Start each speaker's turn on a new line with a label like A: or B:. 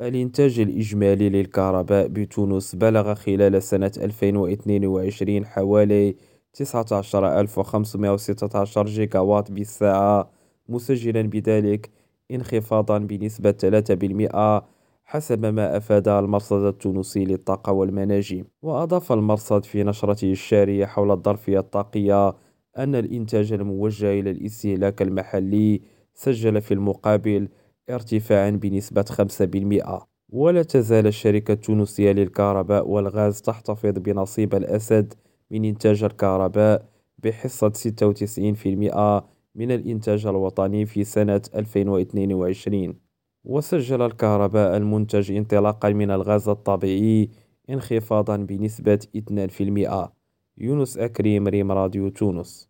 A: الإنتاج الإجمالي للكهرباء بتونس بلغ خلال سنة 2022 حوالي 19516 جيجاوات بالساعة مسجلا بذلك انخفاضا بنسبة 3% حسب ما أفاد المرصد التونسي للطاقة والمناجم. وأضاف المرصد في نشرته الشهرية حول الظرفية الطاقية أن الإنتاج الموجه إلى الاستهلاك المحلي سجل في المقابل ارتفاعا بنسبة 5% ولا تزال الشركة التونسية للكهرباء والغاز تحتفظ بنصيب الأسد من إنتاج الكهرباء بحصة 96% من الإنتاج الوطني في سنة 2022 وسجل الكهرباء المنتج انطلاقا من الغاز الطبيعي انخفاضا بنسبة 2% يونس أكريم ريم راديو تونس.